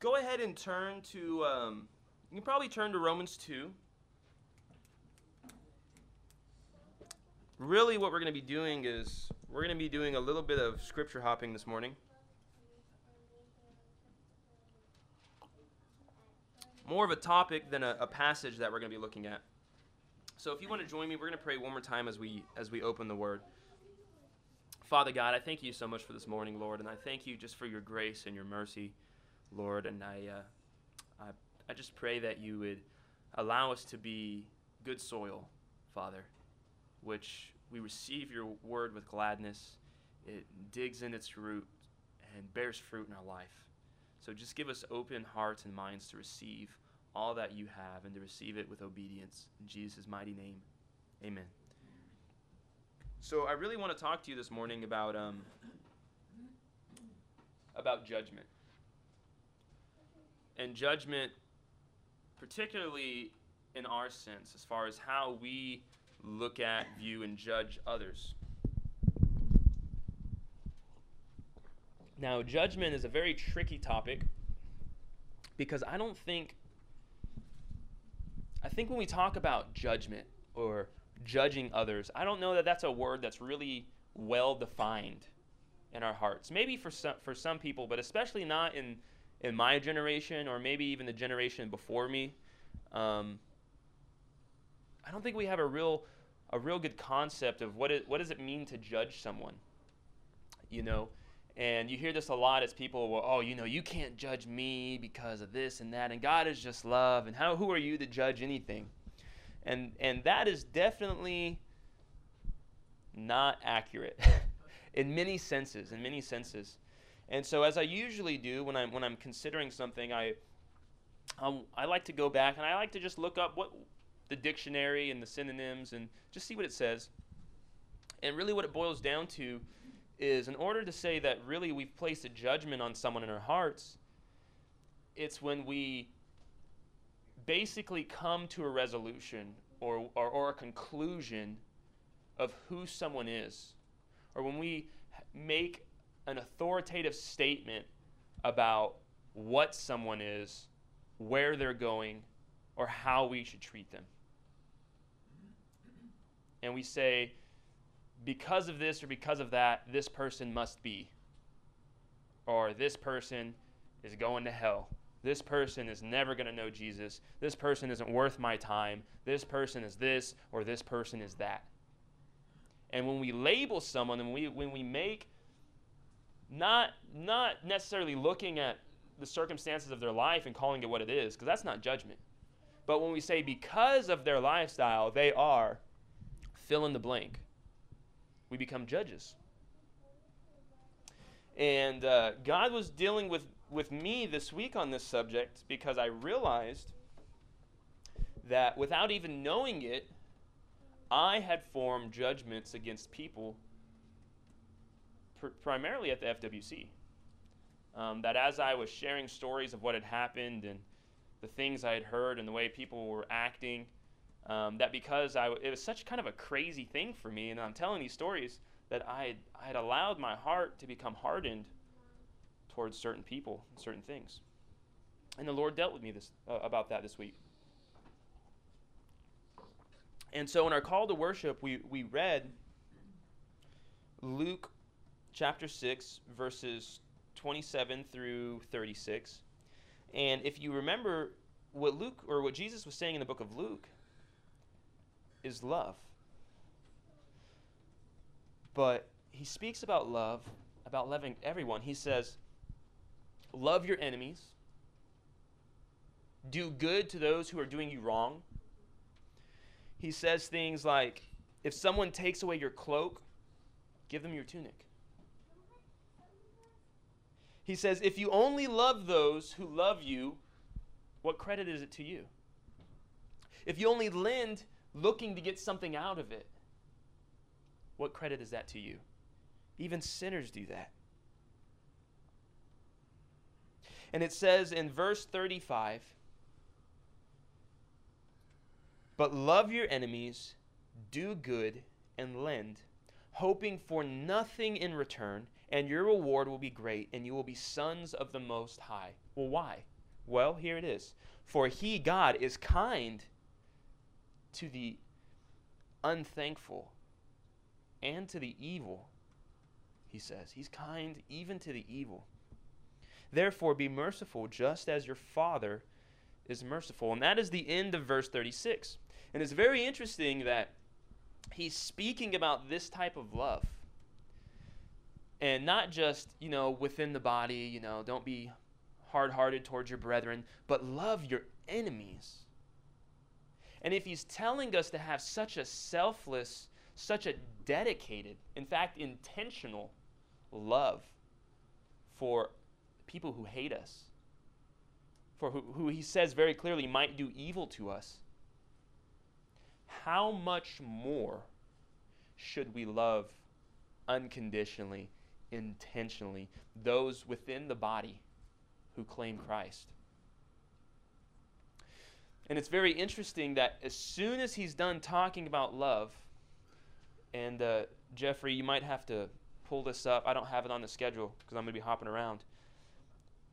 go ahead and turn to, um, you can probably turn to Romans 2. Really, what we're going to be doing is we're going to be doing a little bit of scripture hopping this morning. More of a topic than a, a passage that we're going to be looking at. So if you want to join me, we're going to pray one more time as we as we open the word. Father God, I thank you so much for this morning, Lord, and I thank you just for your grace and your mercy, Lord, and I uh, I, I just pray that you would allow us to be good soil, Father, which we receive your word with gladness. It digs in its root and bears fruit in our life. So just give us open hearts and minds to receive all that you have and to receive it with obedience. In Jesus' mighty name, amen. So I really want to talk to you this morning about um, about judgment and judgment, particularly in our sense, as far as how we look at, view, and judge others. Now, judgment is a very tricky topic because I don't think I think when we talk about judgment or judging others, I don't know that that's a word that's really well defined in our hearts. Maybe for some for some people, but especially not in in my generation or maybe even the generation before me. Um, I don't think we have a real a real good concept of what it what does it mean to judge someone. You know, and you hear this a lot as people, well, oh, you know, you can't judge me because of this and that, and God is just love, and how who are you to judge anything? And and that is definitely not accurate in many senses, in many senses. And so as I usually do when I'm when I'm considering something, I um, I like to go back and I like to just look up what the dictionary and the synonyms and just see what it says. And really what it boils down to is in order to say that really we've placed a judgment on someone in our hearts, it's when we basically come to a resolution or, or, or, a conclusion of who someone is, or when we make an authoritative statement about what someone is, where they're going, or how we should treat them. And we say, because of this or because of that, this person must be. Or this person is going to hell. This person is never going to know Jesus. This person isn't worth my time. This person is this or this person is that. And when we label someone and we, when we make not not necessarily looking at the circumstances of their life and calling it what it is, because that's not judgment. But when we say because of their lifestyle, they are fill in the blank we become judges. And uh, God was dealing with, with me this week on this subject because I realized that without even knowing it, I had formed judgments against people, pr- primarily at the FWC. Um, that as I was sharing stories of what had happened and the things I had heard and the way people were acting, um, that because I, it was such kind of a crazy thing for me, and I'm telling these stories, that I had, I had allowed my heart to become hardened towards certain people and certain things. And the Lord dealt with me this, uh, about that this week. And so in our call to worship, we, we read Luke chapter 6, verses 27 through 36. And if you remember what Luke or what Jesus was saying in the book of Luke, is love. But he speaks about love, about loving everyone. He says, Love your enemies, do good to those who are doing you wrong. He says things like, If someone takes away your cloak, give them your tunic. He says, If you only love those who love you, what credit is it to you? If you only lend looking to get something out of it, what credit is that to you? Even sinners do that. And it says in verse 35 But love your enemies, do good, and lend, hoping for nothing in return, and your reward will be great, and you will be sons of the Most High. Well, why? Well, here it is. For he, God, is kind to the unthankful and to the evil, he says. He's kind even to the evil. Therefore, be merciful, just as your Father is merciful. And that is the end of verse 36. And it's very interesting that he's speaking about this type of love. And not just, you know, within the body, you know, don't be hard hearted towards your brethren, but love your enemies. And if he's telling us to have such a selfless, such a dedicated, in fact, intentional love for people who hate us, for who, who he says very clearly might do evil to us, how much more should we love unconditionally, intentionally, those within the body who claim Christ? And it's very interesting that as soon as he's done talking about love, and uh, Jeffrey, you might have to pull this up. I don't have it on the schedule because I'm going to be hopping around.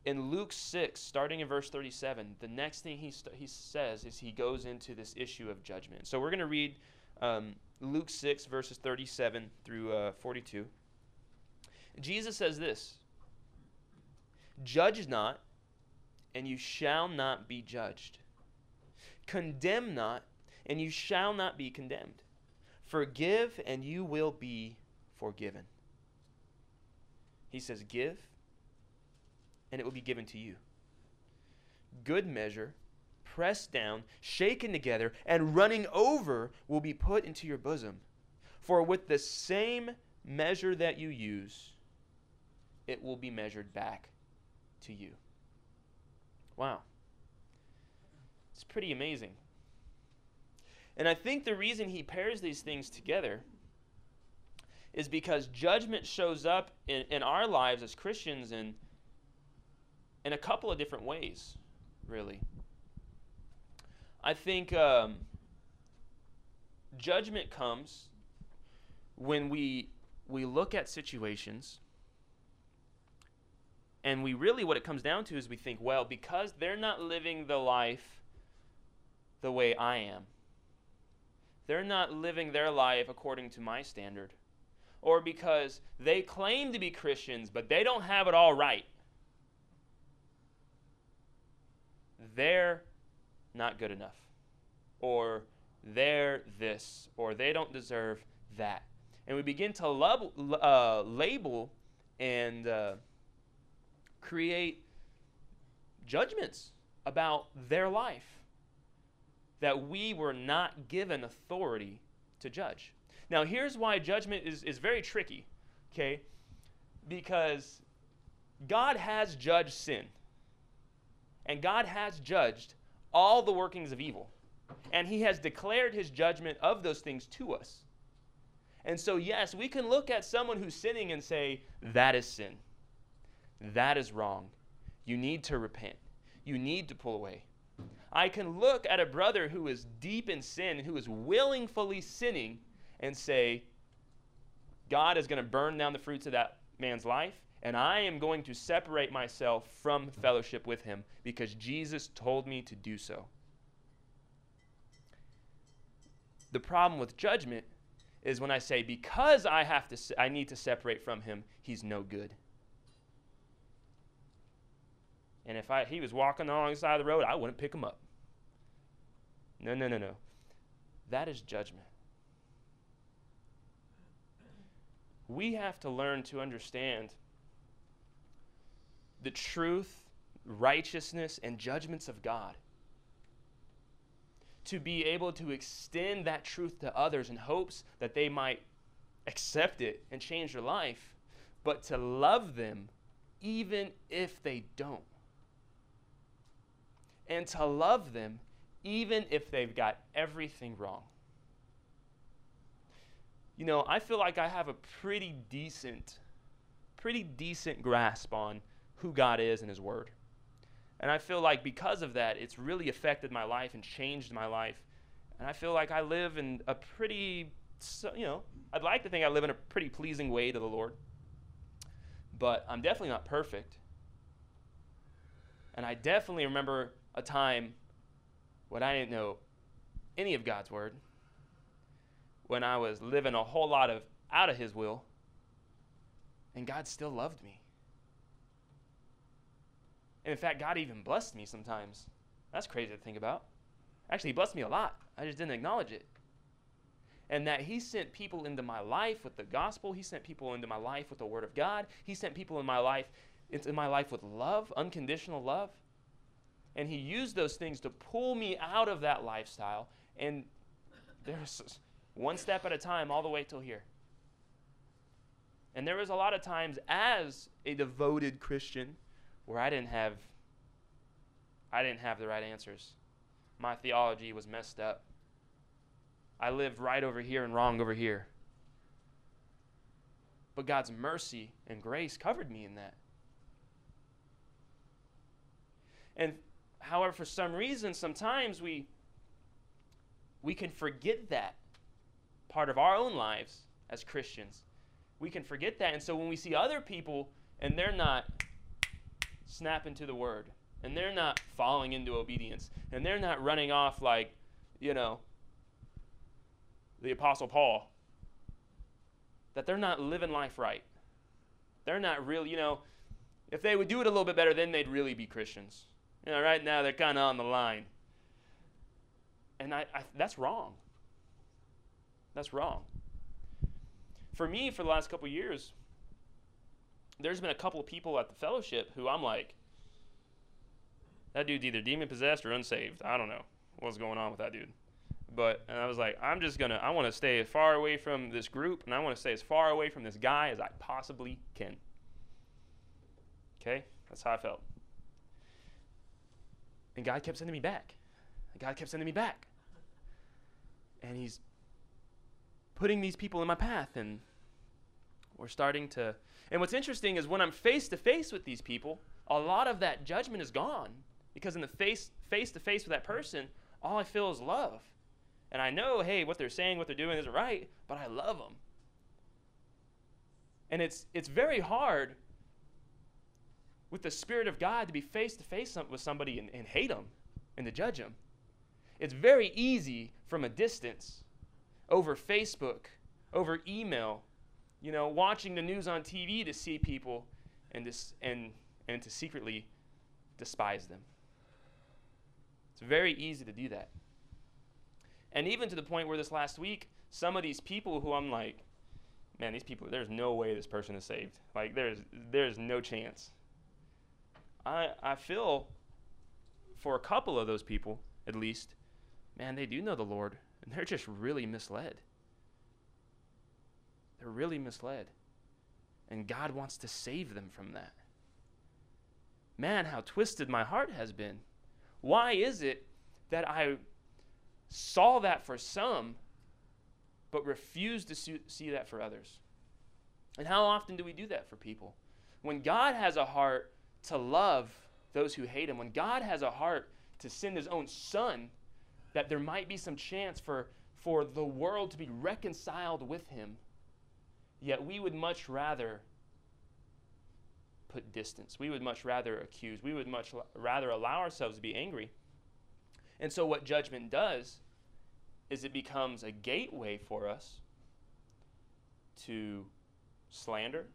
In Luke 6, starting in verse 37, the next thing he, st- he says is he goes into this issue of judgment. So we're going to read um, Luke 6, verses 37 through uh, 42. Jesus says this Judge not, and you shall not be judged. Condemn not, and you shall not be condemned. Forgive, and you will be forgiven. He says, Give, and it will be given to you. Good measure, pressed down, shaken together, and running over will be put into your bosom. For with the same measure that you use, it will be measured back to you. Wow. It's pretty amazing. And I think the reason he pairs these things together is because judgment shows up in, in our lives as Christians in, in a couple of different ways, really. I think um, judgment comes when we, we look at situations and we really, what it comes down to is we think, well, because they're not living the life the way I am. They're not living their life according to my standard. Or because they claim to be Christians, but they don't have it all right. They're not good enough. Or they're this. Or they don't deserve that. And we begin to uh, label and uh, create judgments about their life that we were not given authority to judge. Now, here's why judgment is, is very tricky, okay? Because God has judged sin, and God has judged all the workings of evil, and He has declared His judgment of those things to us. And so, yes, we can look at someone who's sinning and say, that is sin. That is wrong. You need to repent. You need to pull away. I can look at a brother who is deep in sin, who is willingly sinning, and say, God is going to burn down the fruits of that man's life, and I am going to separate myself from fellowship with him because Jesus told me to do so. The problem with judgment is when I say because I have to I need to separate from him, he's no good. And if I, he was walking alongside the road, I wouldn't pick him up. No, no, no, no. That is judgment. We have to learn to understand the truth, righteousness, and judgments of God. To be able to extend that truth to others in hopes that they might accept it and change their life, but to love them even if they don't and to love them even if they've got everything wrong. You know, I feel like I have a pretty decent, pretty decent grasp on who God is and His Word. And I feel like because of that, it's really affected my life and changed my life. And I feel like I live in a pretty, you know, I'd like to think I live in a pretty pleasing way to the Lord. but I'm definitely not perfect. And I definitely remember a time when I didn't know any of God's word, when I was living a whole lot of out of His will, and God still loved me. And in fact, God even blessed me sometimes. That's crazy to think about. Actually, He blessed me a lot. I just didn't acknowledge it. And that He sent people into my life with the gospel. He sent people into my life with the Word of God. He sent people in my life into my life with love, unconditional love. And He used those things to pull me out of that lifestyle. And there's one step at a time, all the way till here. And there was a lot of times as a devoted Christian where I didn't have I didn't have the right answers. My theology was messed up. I lived right over here and wrong over here. But God's mercy and grace covered me in that. And however, for some reason, sometimes we we can forget that part of our own lives as Christians. We can forget that. And so when we see other people and they're not snapping to the word, and they're not falling into obedience, and they're not running off like, you know, the Apostle Paul, that they're not living life right. They're not really, you know, if they would do it a little bit better, then they'd really be Christians. You know, right now they're kind of on the line. And I, I, that's wrong. That's wrong. For me, for the last couple years, there's been a couple of people at the fellowship who I'm like, that dude's either demon possessed or unsaved. I don't know what's going on with that dude. But and I was like, I'm just gonna I want to stay as far away from this group and I want to stay as far away from this guy as I possibly can. Okay? That's how I felt. And God kept sending me back. And God kept sending me back. And he's putting these people in my path and we're starting to and what's interesting is when i'm face to face with these people a lot of that judgment is gone because in the face face to face with that person all i feel is love and i know hey what they're saying what they're doing isn't right but i love them and it's it's very hard with the spirit of god to be face to face with somebody and, and hate them and to judge them it's very easy from a distance over Facebook, over email, you know, watching the news on TV to see people and, dis- and, and to secretly despise them. It's very easy to do that. And even to the point where this last week, some of these people who I'm like, man, these people, there's no way this person is saved. Like, there's, there's no chance. I, I feel for a couple of those people, at least, man, they do know the Lord. And they're just really misled. They're really misled. And God wants to save them from that. Man, how twisted my heart has been. Why is it that I saw that for some, but refused to see that for others? And how often do we do that for people? When God has a heart to love those who hate him, when God has a heart to send his own son that there might be some chance for, for the world to be reconciled with him. Yet we would much rather put distance. We would much rather accuse. We would much rather allow ourselves to be angry. And so, what judgment does is it becomes a gateway for us to slander,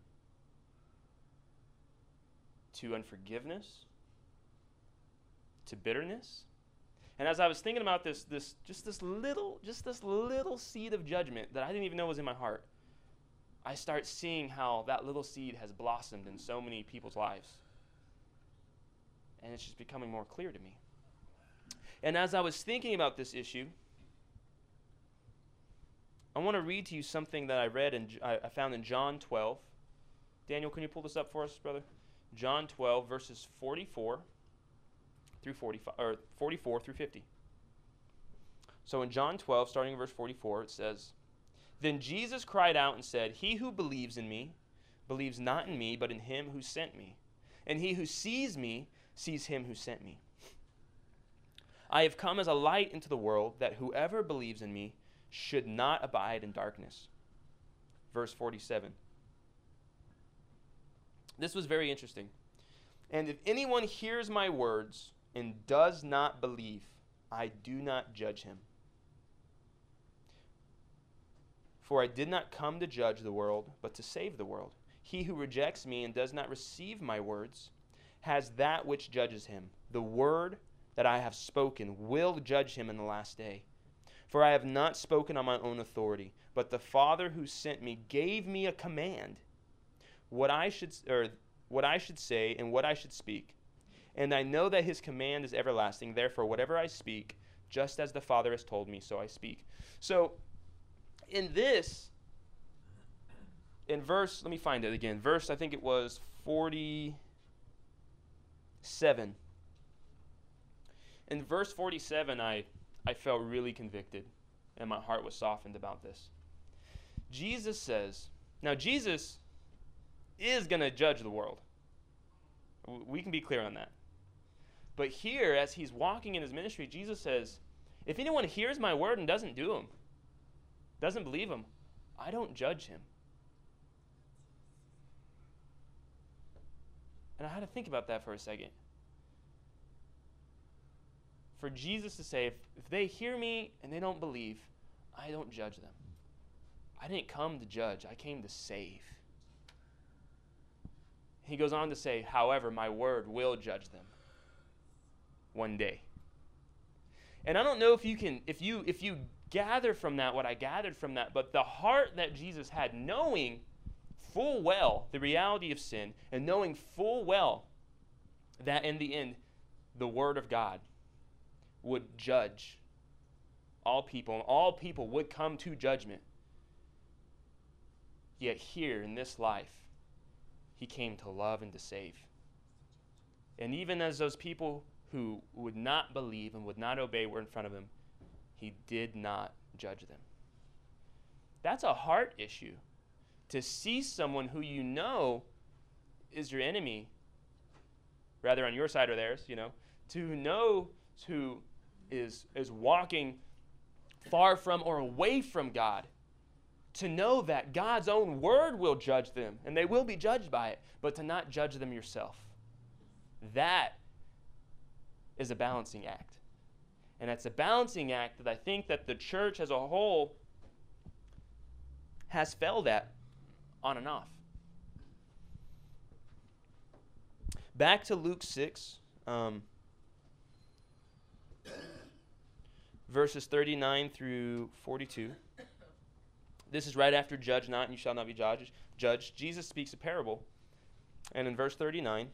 to unforgiveness, to bitterness, and as I was thinking about this, this just this little, just this little seed of judgment that I didn't even know was in my heart, I start seeing how that little seed has blossomed in so many people's lives. And it's just becoming more clear to me. And as I was thinking about this issue, I want to read to you something that I read and I found in John 12. Daniel, can you pull this up for us, brother? John 12, verses 44 through 45 or 44 through 50. So in John 12, starting in verse 44, it says, Then Jesus cried out and said, He who believes in me believes not in me, but in him who sent me. And he who sees me sees him who sent me. I have come as a light into the world, that whoever believes in me should not abide in darkness. Verse 47. This was very interesting. And if anyone hears my words and does not believe, I do not judge him. For I did not come to judge the world, but to save the world. He who rejects me and does not receive my words has that which judges him. The word that I have spoken will judge him in the last day. For I have not spoken on my own authority, but the Father who sent me gave me a command what I should or what I should say and what I should speak. And I know that his command is everlasting. Therefore, whatever I speak, just as the Father has told me, so I speak. So, in this, in verse, let me find it again. Verse, I think it was 47. In verse 47, I, I felt really convicted, and my heart was softened about this. Jesus says, now Jesus is going to judge the world. We can be clear on that. But here, as he's walking in his ministry, Jesus says, If anyone hears my word and doesn't do them, doesn't believe him, I don't judge him. And I had to think about that for a second. For Jesus to say, if, if they hear me and they don't believe, I don't judge them. I didn't come to judge, I came to save. He goes on to say, however, my word will judge them one day. And I don't know if you can if you if you gather from that what I gathered from that, but the heart that Jesus had knowing full well the reality of sin and knowing full well that in the end the word of God would judge all people and all people would come to judgment. Yet here in this life he came to love and to save. And even as those people who would not believe and would not obey were in front of him, he did not judge them. That's a heart issue. To see someone who you know is your enemy, rather on your side or theirs, you know, to know who is, is walking far from or away from God to know that God's own word will judge them and they will be judged by it, but to not judge them yourself. That is a balancing act. And that's a balancing act that I think that the church as a whole has failed at on and off. Back to Luke 6, um, verses 39 through 42. This is right after judge not, and you shall not be judged. Jesus speaks a parable. And in verse 39,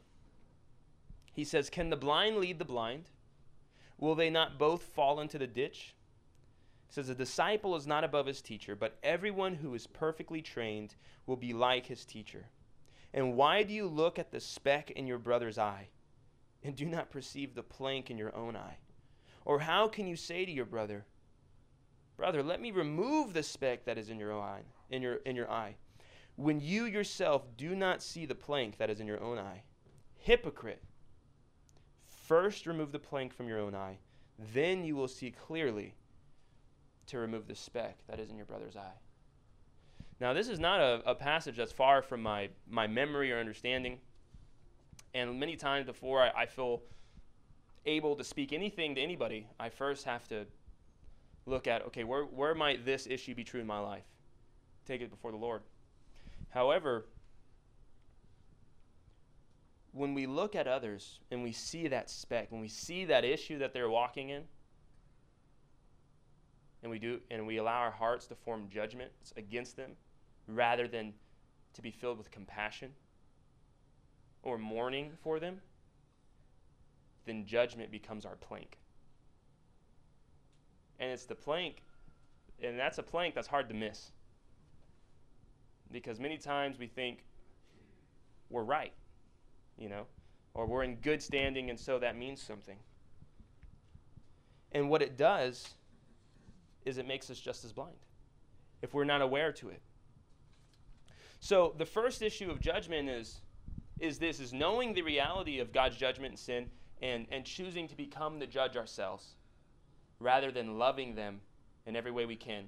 he says, Can the blind lead the blind? Will they not both fall into the ditch? He says, A disciple is not above his teacher, but everyone who is perfectly trained will be like his teacher. And why do you look at the speck in your brother's eye and do not perceive the plank in your own eye? Or how can you say to your brother, Brother, let me remove the speck that is in your eye, in your in your eye. When you yourself do not see the plank that is in your own eye. Hypocrite. First remove the plank from your own eye, then you will see clearly to remove the speck that is in your brother's eye. Now, this is not a, a passage that's far from my, my memory or understanding. And many times before I, I feel able to speak anything to anybody, I first have to look at okay, where, where might this issue be true in my life? Take it before the Lord. However, when we look at others and we see that speck, when we see that issue that they're walking in, and we do and we allow our hearts to form judgments against them rather than to be filled with compassion or mourning for them, then judgment becomes our plank and it's the plank, and that's a plank that's hard to miss. Because many times we think we're right, you know, or we're in good standing, and so that means something. And what it does is it makes us just as blind if we're not aware to it. So the first issue of judgment is is this is knowing the reality of God's judgment and sin and, and choosing to become the judge ourselves rather than loving them in every way we can,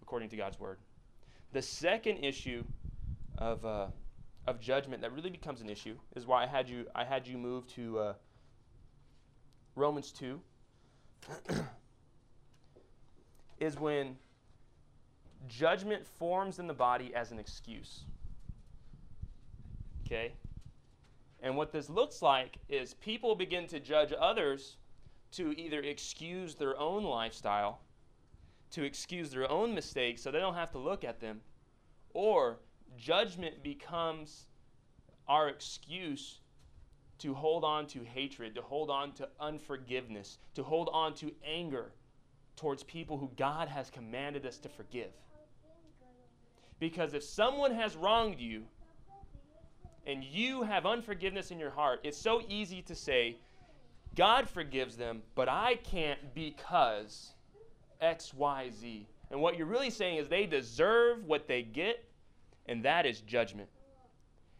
according to God's word. The second issue of, uh, of judgment that really becomes an issue is why I had you I had you move to uh, Romans two. is when judgment forms in the body as an excuse. Okay? And what this looks like is people begin to judge others to either excuse their own lifestyle, to excuse their own mistakes so they don't have to look at them, or judgment becomes our excuse to hold on to hatred, to hold on to unforgiveness, to hold on to anger towards people who God has commanded us to forgive. Because if someone has wronged you and you have unforgiveness in your heart, it's so easy to say, God forgives them, but I can't because X, Y, Z. And what you're really saying is they deserve what they get, and that is judgment.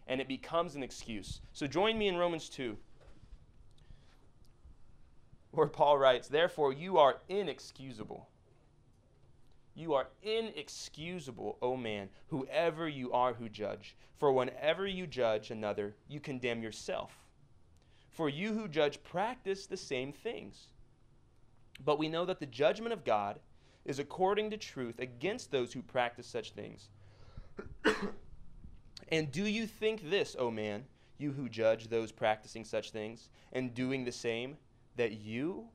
And it becomes an excuse. So join me in Romans 2 where Paul writes, Therefore, you are inexcusable. You are inexcusable, O man, whoever you are who judge. For whenever you judge another, you condemn yourself. For you who judge practice the same things. But we know that the judgment of God is according to truth against those who practice such things. and do you think this, O man, you who judge those practicing such things, and doing the same, that you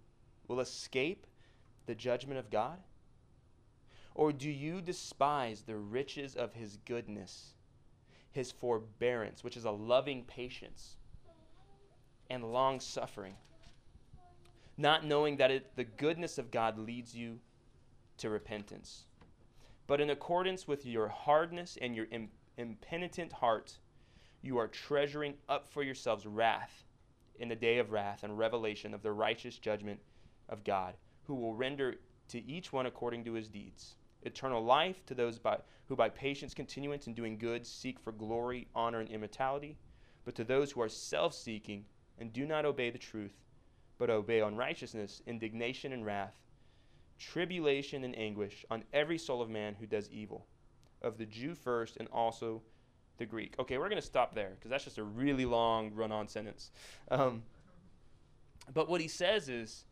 will escape the judgment of God? Or do you despise the riches of his goodness, his forbearance, which is a loving patience, and long suffering, not knowing that it, the goodness of God leads you to repentance? But in accordance with your hardness and your impenitent heart, you are treasuring up for yourselves wrath in the day of wrath and revelation of the righteous judgment of God, who will render to each one according to his deeds. Eternal life to those by, who by patience continuance in doing good seek for glory, honor, and immortality, but to those who are self seeking and do not obey the truth, but obey unrighteousness, indignation and wrath, tribulation and anguish on every soul of man who does evil, of the Jew first and also the Greek. Okay, we're going to stop there because that's just a really long run on sentence. Um, but what he says is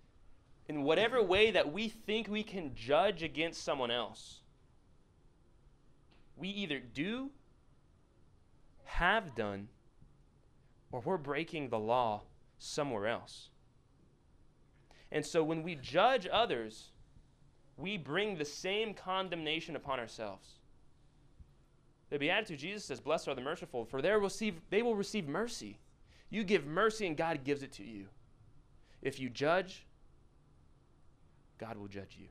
in whatever way that we think we can judge against someone else, we either do, have done, or we're breaking the law somewhere else. And so when we judge others, we bring the same condemnation upon ourselves. The Beatitude, Jesus says, Blessed are the merciful, for they receive, they will receive mercy. You give mercy, and God gives it to you. If you judge, God will judge you.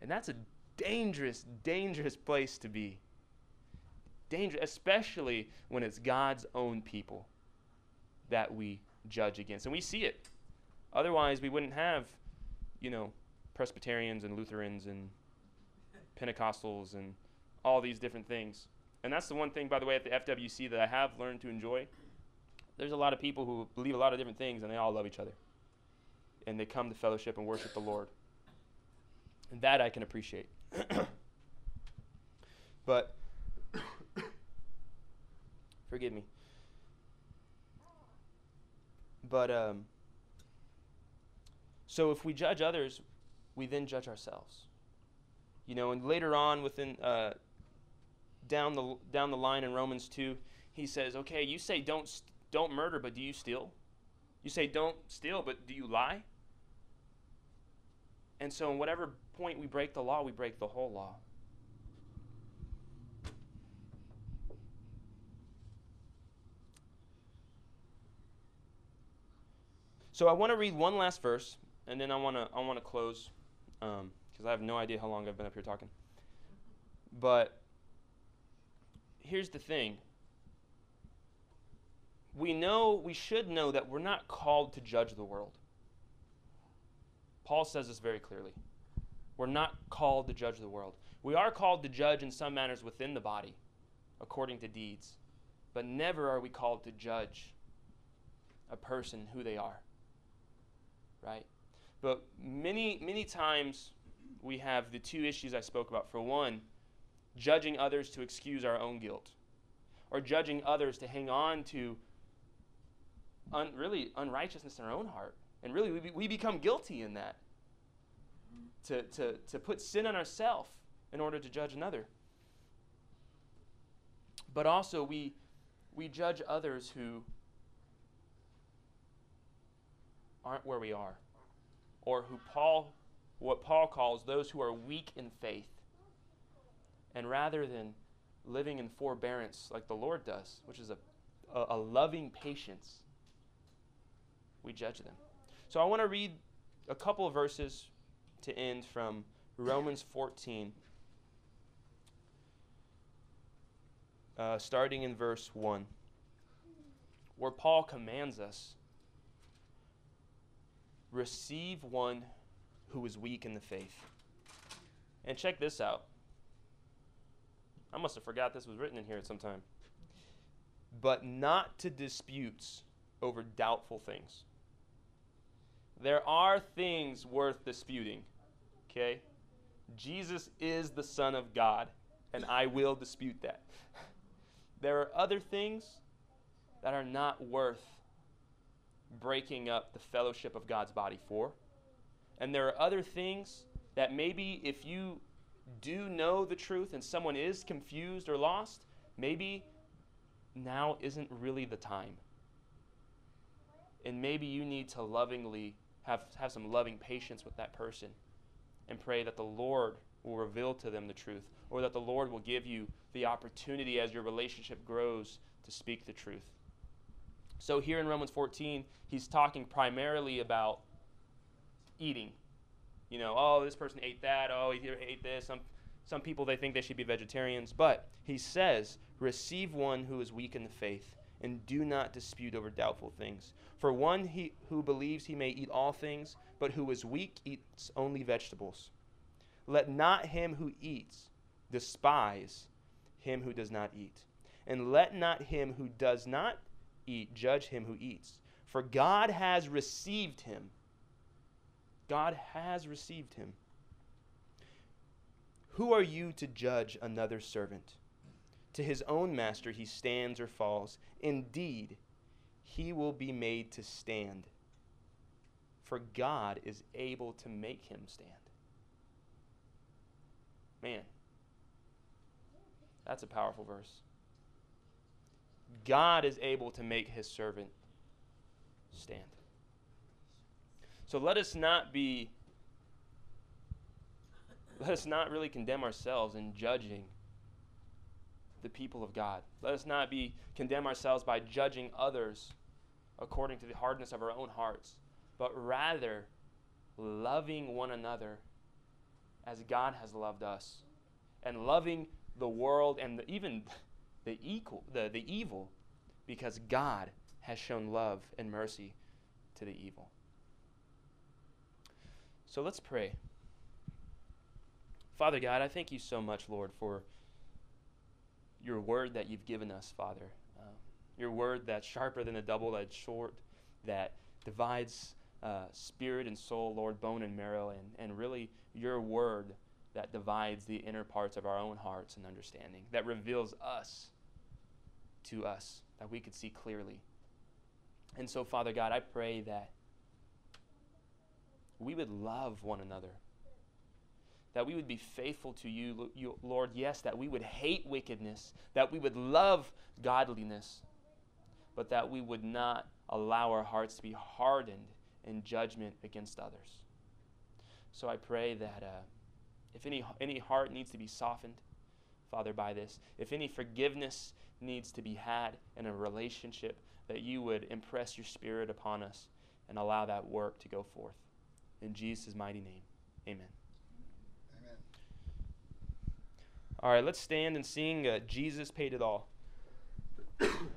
And that's a dangerous, dangerous place to be. Dangerous, especially when it's God's own people that we judge against. And we see it. Otherwise, we wouldn't have, you know, Presbyterians and Lutherans and Pentecostals and all these different things. And that's the one thing, by the way, at the FWC that I have learned to enjoy. There's a lot of people who believe a lot of different things, and they all love each other. And they come to fellowship and worship the Lord. And that I can appreciate. but, forgive me. But, um, so if we judge others, we then judge ourselves. You know, and later on within uh, down the down the line in Romans two, he says, "Okay, you say don't don't murder, but do you steal? You say don't steal, but do you lie?" And so, in whatever point we break the law, we break the whole law. So I want to read one last verse, and then I want to I want to close. Um, because I have no idea how long I've been up here talking. But here's the thing we know, we should know that we're not called to judge the world. Paul says this very clearly. We're not called to judge the world. We are called to judge in some manners within the body, according to deeds, but never are we called to judge a person who they are. Right? But many, many times we have the two issues I spoke about. For one, judging others to excuse our own guilt, or judging others to hang on to un, really unrighteousness in our own heart. And really, we, we become guilty in that. To, to, to put sin on ourselves in order to judge another. But also, we, we judge others who aren't where we are, or who Paul, what Paul calls those who are weak in faith. And rather than living in forbearance like the Lord does, which is a, a, a loving patience, we judge them. So I want to read a couple of verses to end from Romans 14, uh, starting in verse 1, where Paul commands us receive one who is weak in the faith. And check this out. I must have forgot this was written in here at some time. But not to disputes over doubtful things. There are things worth disputing. Okay? Jesus is the Son of God, and I will dispute that. There are other things that are not worth breaking up the fellowship of God's body for. And there are other things that maybe if you do know the truth and someone is confused or lost, maybe now isn't really the time. And maybe you need to lovingly have, have some loving patience with that person and pray that the Lord will reveal to them the truth or that the Lord will give you the opportunity as your relationship grows to speak the truth. So here in Romans 14, he's talking primarily about eating. You know, oh, this person ate that. Oh, he ate this. Some, some people, they think they should be vegetarians. But he says, receive one who is weak in the faith and do not dispute over doubtful things. For one he, who believes he may eat all things, but who is weak eats only vegetables. Let not him who eats despise him who does not eat. And let not him who does not eat, judge him who eats. For God has received him. God has received him. Who are you to judge another servant? To his own master he stands or falls. Indeed, he will be made to stand. For God is able to make him stand. Man, that's a powerful verse. God is able to make his servant stand. So let us not be, let us not really condemn ourselves in judging the people of God. Let us not be condemn ourselves by judging others according to the hardness of our own hearts, but rather loving one another as God has loved us and loving the world and the, even the, equal, the, the evil because God has shown love and mercy to the evil. So let's pray. Father God, I thank you so much, Lord, for your word that you've given us, Father. Uh, your word that's sharper than a double edged sword, that divides uh, spirit and soul, Lord, bone and marrow, and, and really your word that divides the inner parts of our own hearts and understanding, that reveals us to us, that we could see clearly. And so, Father God, I pray that we would love one another, that we would be faithful to you, Lord. Yes, that we would hate wickedness, that we would love godliness, but that we would not allow our hearts to be hardened in judgment against others. So I pray that uh, if any, any heart needs to be softened, Father, by this, if any forgiveness needs to be had in a relationship, that you would impress your spirit upon us and allow that work to go forth. In Jesus' mighty name, amen. Amen. All right, let's stand and sing uh, Jesus Paid It All.